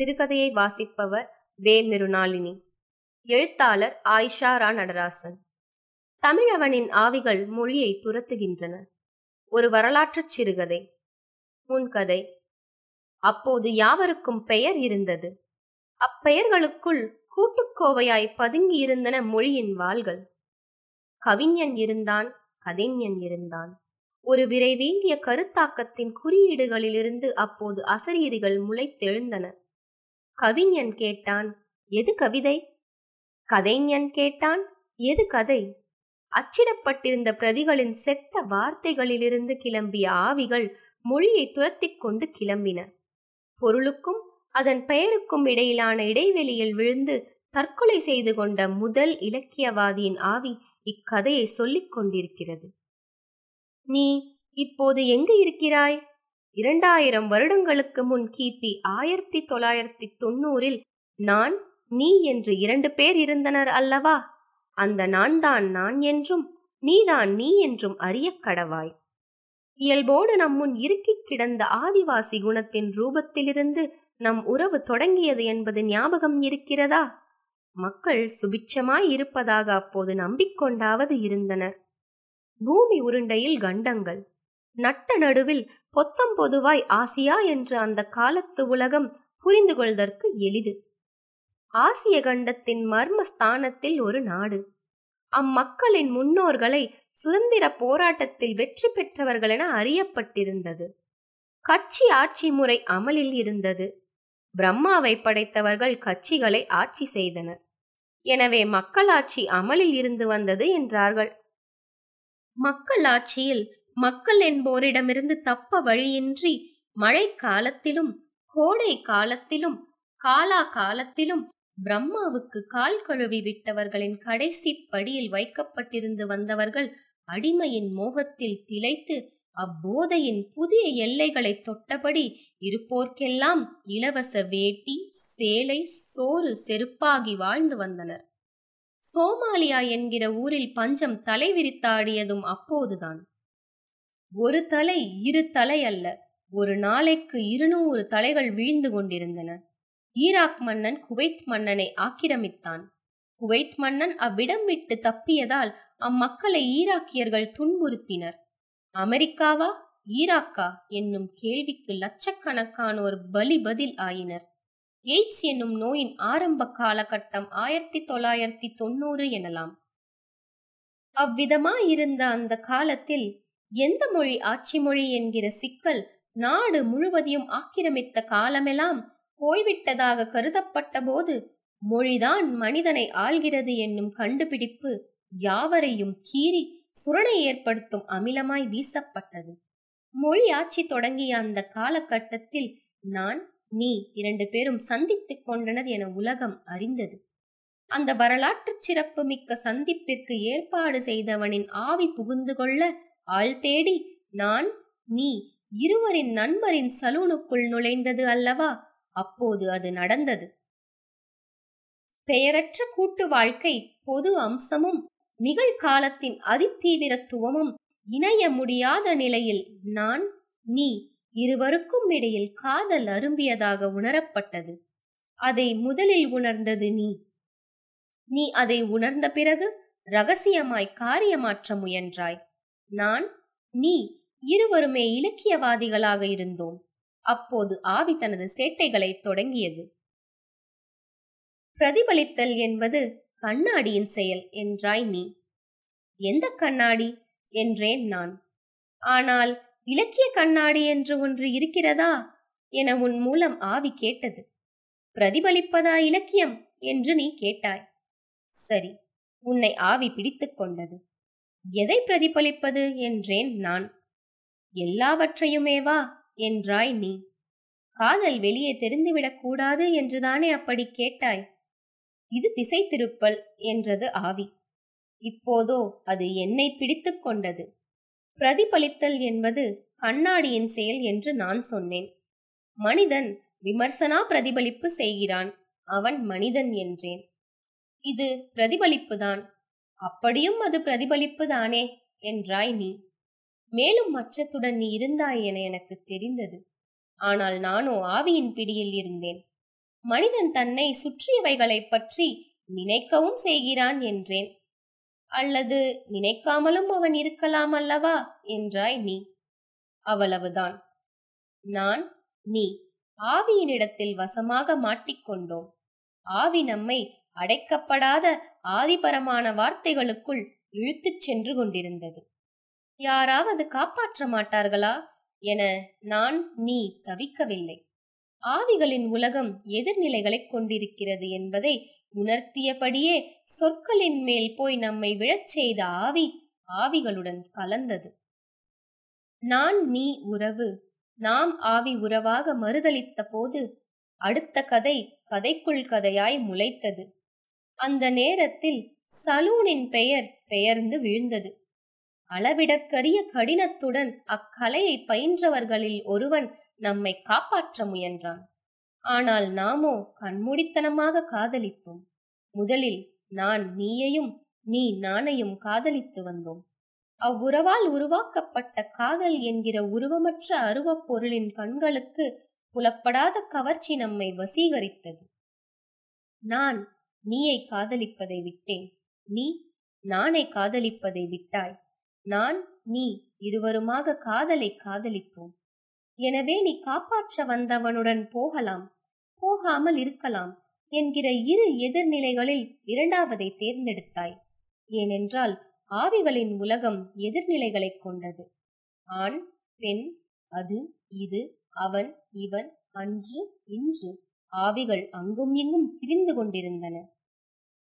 சிறுகதையை வாசிப்பவர் வே மிருணாளினி எழுத்தாளர் ஆயிஷா ரா நடராசன் தமிழவனின் ஆவிகள் மொழியை துரத்துகின்றன. ஒரு வரலாற்றுச் சிறுகதை. முன்கதை அப்போது யாவருக்கும் பெயர் இருந்தது. அப்பெயர்களுக்குள் கூட்டுக்கோவையாய் பதுங்கியிருந்தன மொழியின் வாள்கள். கவிஞன் இருந்தான் கதைஞன் இருந்தான். ஒரு விரைவேந்திய கருத்தாக்கத்தின் குறியீடுகளிலிருந்து அப்போது அசரீரிகள் முளைத்தெழுந்தன. கவிஞன் கேட்டான் எது கவிதை? கதைஞன் கேட்டான் எது கதை? அச்சிடப்பட்டிருந்த பிரதிகளின் செத்த வார்த்தைகளிலிருந்து கிளம்பிய ஆவிகள் மொழியை துரத்திக் கொண்டு கிளம்பின. பொருளுக்கும் அதன் பெயருக்கும் இடையிலான இடைவெளியில் விழுந்து தற்கொலை செய்து கொண்ட முதல் இலக்கியவாதியின் ஆவி இக்கதையை சொல்லிக் கொண்டிருக்கிறது. நீ இப்போது எங்கு இருக்கிறாய்? இரண்டாயிரம் வருடங்களுக்கு முன் கிபி ஆயிரத்தி தொள்ளாயிரத்தி தொண்ணூறில் நான் நீ என்று இரண்டு பேர் இருந்தனர் அல்லவா? அந்த நான் தான் நான் என்றும் நீதான் நீ என்றும் அறிய கடவாய். இயல்போடு நம்முன் இருக்கிக் கிடந்த ஆதிவாசி குணத்தின் ரூபத்திலிருந்து நம் உறவு தொடங்கியது என்பது ஞாபகம் இருக்கிறதா? மக்கள் சுபிட்சமாய் இருப்பதாக அப்போது நம்பிக்கொண்டாவது இருந்தனர். பூமி உருண்டையில் கண்டங்கள். நட்ட நடுவில் பொத்தம் பொதுவாய் ஆசியா என்று அந்த காலத்து உலகம் புரிந்து கொள்வதற்கு எளிது. ஆசிய கண்டத்தின் மர்ம ஸ்தானத்தில் ஒரு நாடு. அம்மக்களின் முன்னோர்களை சுதந்திர போராட்டத்தில் வெற்றி பெற்றவர்கள் என அறியப்பட்டிருந்தது. கட்சி ஆட்சி முறை அமலில் இருந்தது. பிரம்மாவை படைத்தவர்கள் கட்சிகளை ஆட்சி செய்தனர். எனவே மக்களாட்சி அமலில் இருந்து வந்தது என்றார்கள். மக்களாட்சியில் மக்கள் என்போரிடமிருந்து தப்ப வழியின்றி மழை காலத்திலும் கோடை காலத்திலும் காலா காலத்திலும் பிரம்மாவுக்கு கால் கழுவி விட்டவர்களின் கடைசி படியில் வைக்கப்பட்டிருந்து வந்தவர்கள் அடிமையின் மோகத்தில் திளைத்து அப்போதையின் புதிய எல்லைகளை தொட்டபடி இருப்போர்க்கெல்லாம் இலவச வேட்டி சேலை சோறு செருப்பாகி வாழ்ந்து வந்தனர். சோமாலியா என்கிற ஊரில் பஞ்சம் தலைவிரித்தாடியதும் அப்போதுதான். ஒரு தலை இரு தலை அல்ல ஒரு நாளைக்கு இருநூறு தலைகள் வீழ்ந்து கொண்டிருந்தன. ஈராக் மன்னன் குவைத் மன்னனை ஆக்கிரமித்தான். குவைத் மன்னன் அவ்விடம் விட்டு தப்பியதால் அம்மக்களை ஈராக்கியர்கள் துன்புறுத்தினர். அமெரிக்காவா ஈராக்கா என்னும் கேள்விக்கு லட்சக்கணக்கானோர் பலி பதில் ஆயினர். எய்ட்ஸ் என்னும் நோயின் ஆரம்ப காலகட்டம் ஆயிரத்தி தொள்ளாயிரத்தி தொண்ணூறு எனலாம். அவ்விதமாயிருந்த அந்த காலத்தில் எந்த மொழி ஆட்சி மொழி என்கிற சிக்கல் நாடு முழுவதையும் ஆக்கிரமித்த காலமெல்லாம் போய்விட்டதாக கருதப்பட்ட போது மொழிதான் மனிதனை ஆள்கிறது என்னும் கண்டுபிடிப்பு யாவரையும் கீறி சுரணை ஏற்படுத்தும் அமிலமாய் வீசப்பட்டது. மொழி ஆட்சி தொடங்கிய அந்த காலகட்டத்தில் நான் நீ இரண்டு பேரும் சந்தித்துக் கொண்டனர் என உலகம் அறிந்தது. அந்த வரலாற்று சிறப்பு மிக்க சந்திப்பிற்கு ஏற்பாடு செய்தவனின் ஆவி புகுந்து கொள்ள ஆள் தேடி நான் நீ இருவரின் நண்பரின் சலூனுக்குள் நுழைந்தது அல்லவா? அப்போது அது நடந்தது. பெயரற்ற கூட்டு வாழ்க்கை பொது அம்சமும் நிகழ்காலத்தின் அதிதீவிரத்துவமும் இணைய முடியாத நிலையில் நான் நீ இருவருக்கும் இடையில் காதல் அரும்பியதாக உணரப்பட்டது. அதை முதலில் உணர்ந்தது நீ. நீ அதை உணர்ந்த பிறகு ரகசியமாய் காரியமாற்ற முயன்றாய். நான் நீ இருவருமே இலக்கியவாதிகளாக இருந்தோம். அப்போது ஆவி தனது சேட்டைகளை தொடங்கியது. பிரதிபலித்தல் என்பது கண்ணாடியின் செயல் என்றாய் நீ. எந்த கண்ணாடி? என்றேன் நான். ஆனால் இலக்கிய கண்ணாடி என்று ஒன்று இருக்கிறதா? என உன் மூலம் ஆவி கேட்டது. பிரதிபலிப்பதா இலக்கியம்? என்று நீ கேட்டாய். சரி உன்னை ஆவி பிடித்துக் கொண்டது. எதை பிரதிபலிப்பது என்றேன் நான்? எல்லாவற்றையுமேவா என்றாய் நீ. காதல் வெளியே தெரிந்துவிடக் கூடாது என்றுதானே அப்படி கேட்டாய்? இது திசை திருப்பல் என்றது ஆவி. இப்போதோ அது என்னை பிடித்து கொண்டது. பிரதிபலித்தல் என்பது கண்ணாடியின் செயல் என்று நான் சொன்னேன். மனிதன் விமர்சனா பிரதிபலிப்பு செய்கிறான் அவன் மனிதன் என்றேன். இது பிரதிபலிப்புதான். அப்படியும் அது பிரதிபலிப்பு தானே? என்றாய் நீ. மேலும் அச்சத்துடன் நீ இருந்தாய் என எனக்கு தெரிந்தது. ஆனால் நானோ ஆவியின் பிடியில் இருந்தேன். மனிதன் தன்னை சுற்றியவைகளைப் பற்றி நினைக்கவும் செய்கிறான் என்றேன். அல்லது நினைக்காமலும் அவன் இருக்கலாம் அல்லவா? என்றாய் நீ. அவ்வளவுதான். நான் நீ ஆவியினிடத்தில் வசமாக மாட்டிக்கொண்டோம். ஆவி நம்மை அடைக்கப்படாத ஆதிபரமான வார்த்தைகளுக்குள் இழுத்துச் சென்று கொண்டிருந்தது. யாராவது காப்பாற்ற மாட்டார்களா என நான் நீ தவிக்கவில்லை. ஆவிகளின் உலகம் எதிர்நிலைகளைக் கொண்டிருக்கிறது என்பதை உணர்த்தியபடியே சொற்களின் மேல் போய் நம்மை விழச் செய்த ஆவி ஆவிகளுடன் கலந்தது. நான் நீ உறவு நாம் ஆவி உறவாக மறுதளித்த போது அடுத்த கதை கதைக்குள் கதையாய் முளைத்தது. அந்த நேரத்தில் சலூனின் பெயர் பெயர்ந்து விழுந்தது. அளவிடற்கரிய கடினத்துடன் அக்கலையை பயின்றவர்களில் ஒருவன் நம்மை காப்பாற்ற முயன்றான். ஆனால் நாமோ கண்மூடித்தனமாக காதலித்தோம். முதலில் நான் நீயையும் நீ நானையும் காதலித்து வந்தோம். அவ்வுறவால் உருவாக்கப்பட்ட காதல் என்கிற உருவமற்ற அருவப் பொருளின் கண்களுக்கு புலப்படாத கவர்ச்சி நம்மை வசீகரித்தது. நான் நீயை காதலிப்பதை விட்டேன். நீ நானை காதலிப்பதை விட்டாய். நான் நீ இருவருமாக காதலை காதலித்தோம். எனவே நீ காப்பாற்ற வந்தவனுடன் போகலாம். போகாமல் இருக்கலாம் என்கிற இரு எதிர்நிலைகளில் இரண்டாவதை தேர்ந்தெடுத்தாய். ஏனென்றால் ஆவிகளின் உலகம் எதிர்நிலைகளைக் கொண்டது. ஆண் பெண் அது இது அவன் இவன் அன்று இன்று. ஆவிகள் அங்கும் இங்கும் திரிந்து கொண்டிருந்தன.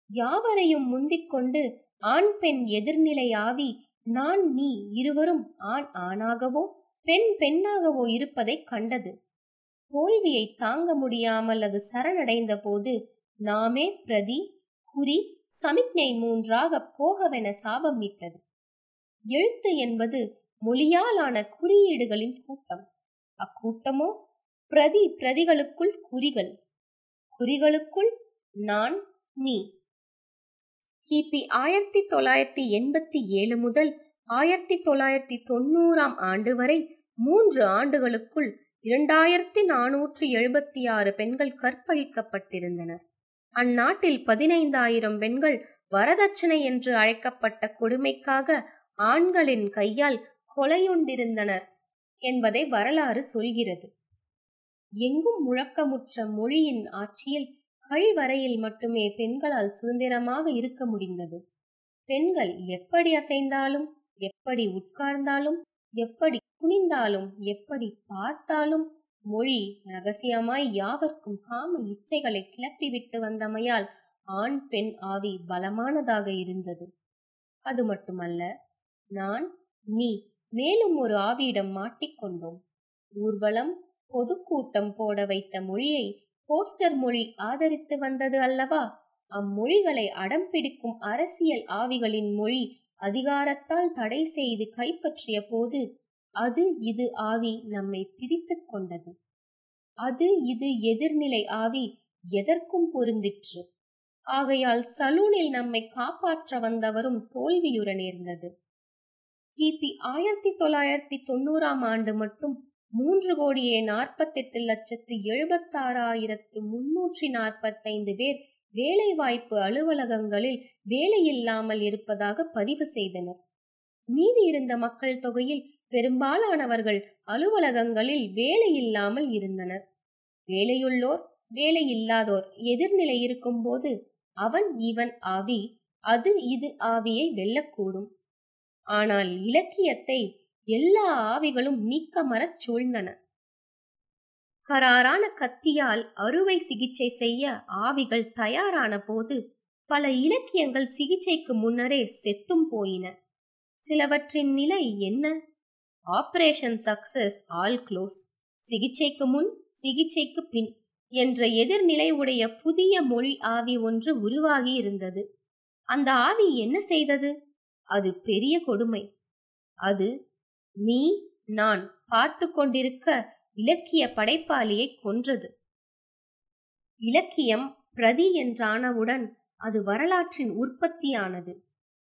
யாவரையும் முந்திக் கொண்டு ஆண் பெண் எதிர்நிலை ஆவி நான் நீ இருவரும் ஆண் ஆணாகவோ பெண் பெண்ணாகவோ இருப்பதைக் கண்டது. தோல்வியை தாங்க முடியாமல் அது சரணடைந்த போது நாமே பிரதி குறி சமிக்ஞை மூன்றாக போகவென சாபமிட்டது எழுத்து என்பது மொழியாலான குறியீடுகளின் கூட்டம். அக்கூட்டமோ பிரதி பிரதிகளுக்குள் குறிகள். குறிகளுக்குள் நான் நீ. கிபி ஆயிரத்தி தொள்ளாயிரத்தி எண்பத்தி ஏழு முதல் ஆயிரத்தி தொள்ளாயிரத்தி தொண்ணூறாம் ஆண்டு வரை மூன்று ஆண்டுகளுக்குள் இரண்டாயிரத்தி நானூற்றி எழுபத்தி ஆறு பெண்கள் கற்பழிக்கப்பட்டிருந்தனர் அந்நாட்டில் பதினைந்தாயிரம் பெண்கள் வரதட்சணை என்று அழைக்கப்பட்ட கொடுமைக்காக ஆண்களின் கையால் கொலையுண்டிருந்தனர் என்பதை வரலாறு சொல்கிறது. எங்கும் முழக்கமுற்ற மொழியின் ஆட்சியில் கழிவறையில் மட்டுமே பெண்களால் சுதந்திரமாக இருக்க முடிந்தது. பெண்கள் எப்படி அசைந்தாலும் எப்படி உட்கார்ந்தாலும் எப்படி குனிந்தாலும் எப்படி பார்த்தாலும் மொழி ரகசியமாய் யாவர்க்கும் காம இச்சைகளை கிளப்பிவிட்டு வந்தமையால் ஆண் பெண் ஆவி பலமானதாக இருந்தது. அது மட்டுமல்ல நான் நீ மேலும் ஒரு ஆவியிடம் மாட்டிக்கொண்டோம். ஊர்வலம் பொதுக்கூட்டம் போட வைத்த மொழியை போஸ்டர் மொழி ஆதரித்து வந்தது அல்லவா? அம்மொழிகளை அடம் பிடிக்கும் அரசியல் ஆவிகளின் மொழி அதிகாரத்தால் தடை செய்து கைப்பற்றிய போது அது இது ஆவி நம்மை பிரித்துக் கொண்டது. அது இது எதிர்நிலை ஆவி எதற்கும் பொருந்திற்று. ஆகையால் சலூனில் நம்மை காப்பாற்ற வந்தவரும் தோல்வியுற நேர்ந்தது கிபி ஆயிரத்தி தொள்ளாயிரத்தி தொண்ணூறாம் ஆண்டு மட்டும் மூன்று கோடியே நாற்பத்தெட்டு லட்சத்து எழுபத்தாறாயிரத்து முன்னூற்றி நாற்பத்தைந்து பேர் வேலைவாய்ப்பு அலுவலகங்களில் வேலையில்லாமல் இருப்பதாக பதிவு செய்தனர். மீதி இருந்த மக்கள் தொகையில் பெரும்பாலானவர்கள் அலுவலகங்களில் வேலையில்லாமல் இருந்தனர். வேலையுள்ளோர் வேலையில்லாதோர் எதிர்நிலை இருக்கும்போது அவன் இவன் ஆவி அது இது ஆவியை வெல்லக்கூடும். ஆனால் இலக்கியத்தை எல்லா ஆவிகளும் நீக்கமரச் சூழ்ந்தன. கராரான கத்தியால் அறுவை சிகிச்சை செய்ய ஆவிகள் தயாரான போது பல இலக்கியங்கள் சிகிச்சைக்கு முன்னரே செத்தும் போயின. சிலவற்றின் நிலை என்ன? Operation success all close. சிகிச்சைக்கு முன் சிகிச்சைக்கு பின் என்ற எதிர்நிலை உடைய புதிய மொழி ஆவி ஒன்று உருவாகி இருந்தது. அந்த ஆவி என்ன செய்தது? அது பெரிய கொடுமை. அது நீ நான் பார்த்து கொண்டிருக்க இலக்கிய படைப்பாளியை கொன்றது. இலக்கியம் பிரதி என்றானவுடன் அது வரலாற்றின் உற்பத்தியானது.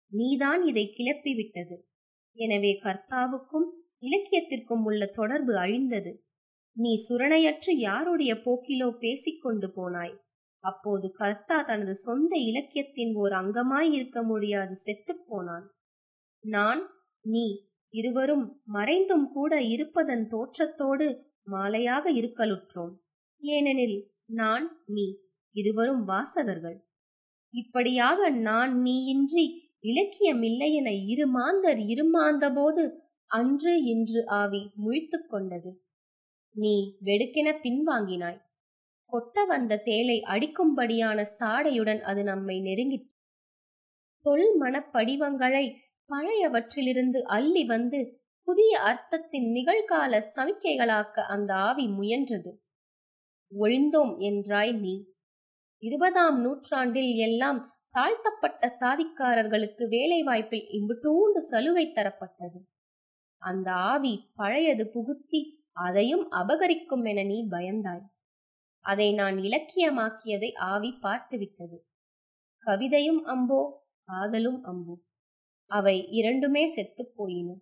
நீதான் இதை கிளப்பிவிட்டது. எனவே கர்த்தாவுக்கும் இலக்கியத்திற்கும் உள்ள தொடர்பு அழிந்தது. நீ சுரணையற்று யாருடைய போக்கிலோ பேசிக்கொண்டு போனாய்? அப்போது கர்த்தா தனது சொந்த இலக்கியத்தின் ஓர் அங்கமாய் இருக்க முடியாது செத்துப் போனான். நான் நீ இருவரும் மறைந்தும் கூட இருப்பதன் தோற்றத்தோடு மாலையாக இருக்கலுற்றோம். ஏனெனில் நான் நீ இருவரும் வாசகர்கள். இப்படியாக நான் நீயின்றி இலக்கியம் இல்லை இரு மாந்தர் இருமாந்தபோது அன்று இன்று ஆவி முழித்துக் கொண்டது. நீ வெடுக்கென பின்வாங்கினாய். கொட்ட வந்த தேலை அடிக்கும்படியான சாடையுடன் அது நம்மை நெருங்கி தொல் மனப்படிவங்களை பழையவற்றிலிருந்து அள்ளி வந்து புதிய அர்த்தத்தின் நிகழ்கால சமிக்கைகளாக்க அந்த ஆவி முயன்றது. ஒழிந்தோம் என்றாய் நீ. இருபதாம் நூற்றாண்டில் எல்லாம் தாழ்த்தப்பட்ட சாதிக்காரர்களுக்கு வேலைவாய்ப்பில் இம்புட்டூண்டு சலுகை தரப்பட்டது. அந்த ஆவி பழையது புகுத்தி அதையும் அபகரிக்கும் என நீ பயந்தாய். அதை நான் இலக்கியமாக்கியதை ஆவி பார்த்துவிட்டது. கவிதையும் அம்போ காதலும் அம்போ. அவை இரண்டுமே செத்துப் போயின.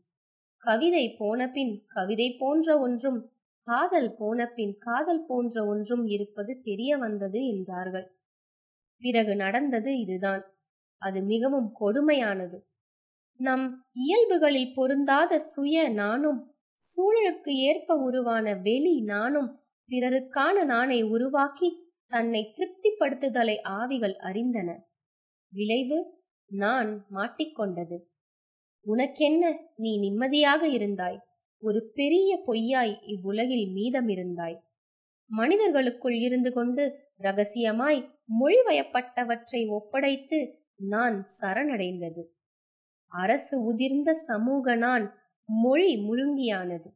கவிதை போனபின் கவிதை போன்ற ஒன்றும் காதல் போனபின் காதல் போன்ற ஒன்றும் இருப்பது தெரிய வந்தது என்றார்கள். பிறகு நடந்தது இதுதான். அது மிகவும் கொடுமையானது. நம் இயல்புகளில் பொருந்தாத சுய நானும் சூழலுக்கு ஏற்ப உருவான வெளி நானும் பிறருக்கான நானை உருவாக்கி தன்னை திருப்திப்படுத்துதலை ஆவிகள் அறிந்தன. விளைவு நான் மாட்டிக்கொண்டது. உனக்கென்ன நீ நிம்மதியாக இருந்தாய்? ஒரு பெரிய பொய்யாய் இவ்வுலகில் மீதமிருந்தாய். மனிதர்களுக்குள் இருந்து கொண்டு ரகசியமாய் மொழிவயப்பட்டவற்றை ஒப்படைத்து நான் சரணடைந்தது. அரசு உதிர்ந்த சமூக நான் மொழி முழுங்கியானது.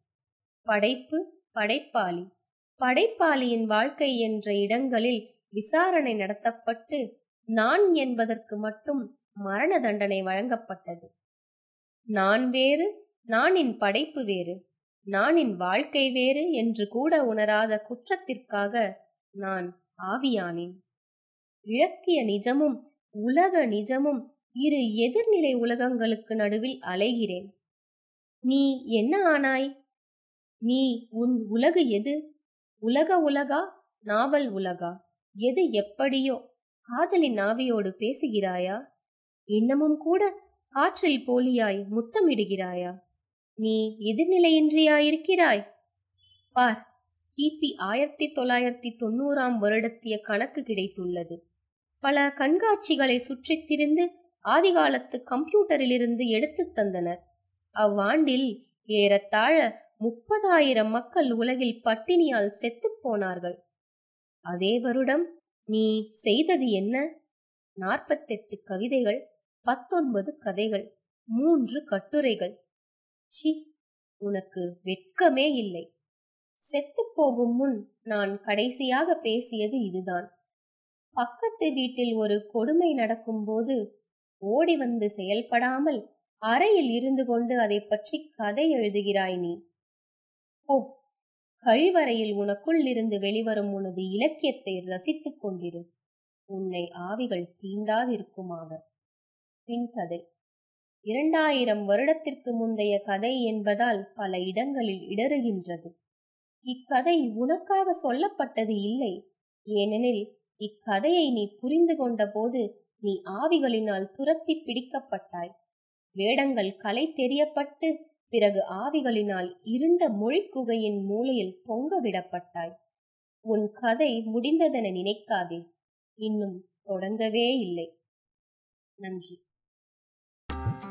படைப்பு படைப்பாளி. படைப்பாளியின் வாழ்க்கை என்ற இடங்களில் விசாரணை நடத்தப்பட்டு நான் என்பதற்கு மட்டும் மரண தண்டனை வழங்கப்பட்டது. நான் வேறு நானின் படைப்பு வேறு நானின் வாழ்க்கை வேறு என்று கூட உணராத குற்றத்திற்காக நான் ஆவியானேன். இலக்கிய நிஜமும் உலக நிஜமும் இரு எதிர்நிலை உலகங்களுக்கு நடுவில் அலைகிறேன். நீ என்ன ஆனாய்? நீ உன் உலகு எது? உலக உலகா? நாவல் உலகா? எது எப்படியோ? காதலின் ஆவியோடு பேசுகிறாயா? இன்னமும் கூட ஆற்றில் போலியாய் முத்தமிடுகிறாயா? நீ எதிர்நிலையின்றியாயிருக்கிறாய்? பார் கிபி ஆயிரத்தி தொள்ளாயிரத்தி தொண்ணூறாம் வருடத்திய கணக்கு கிடைத்துள்ளது. பல கண்காட்சிகளை சுற்றித் திரிந்து ஆதிகாலத்து கம்ப்யூட்டரிலிருந்து எடுத்துத் தந்தனர். அவ்வாண்டில் ஏறத்தாழ முப்பதாயிரம் மக்கள் உலகில் பட்டினியால் செத்துப் போனார்கள். அதே வருடம் நீ செய்தது என்ன? நாற்பத்தெட்டு கவிதைகள் பத்தொன்பது கதைகள் மூன்று கட்டுரைகள். சி உனக்கு வெட்கமே இல்லை. செத்து போகும் முன் நான் கடைசியாக பேசியது இதுதான். பக்கத்து வீட்டில் ஒரு கொடுமை நடக்கும்போது ஓடி வந்து செயல்படாமல் அறையில் இருந்து கொண்டு அதை பற்றி கதை எழுதுகிறாய் நீ. ஓ கழிவறையில் உனக்குள் இருந்து வெளிவரும் உனது இலக்கியத்தை ரசித்துக் கொண்டிரு. உன்னை ஆவிகள் தீண்டாதிருக்குமாக பின் கதை. இரண்டாயிரம் வருடத்திற்கு முந்தைய கதை என்பதால் பல இடங்களில் இடறுகின்றது. இக்கதை உனக்காக சொல்லப்பட்டது இல்லை. ஏனெனில் இக்கதையை நீ புரிந்து கொண்ட போது நீ ஆவிகளினால் துரத்தி பிடிக்கப்பட்டாய். வேடங்கள் கலை தெரியப்பட்டு பிறகு ஆவிகளினால் இருண்ட மொழிக்குகையின் மூலையில் பொங்க விடப்பட்டாய். உன் கதை முடிந்ததென நினைக்காதே. இன்னும் தொடங்கவே இல்லை. நன்றி.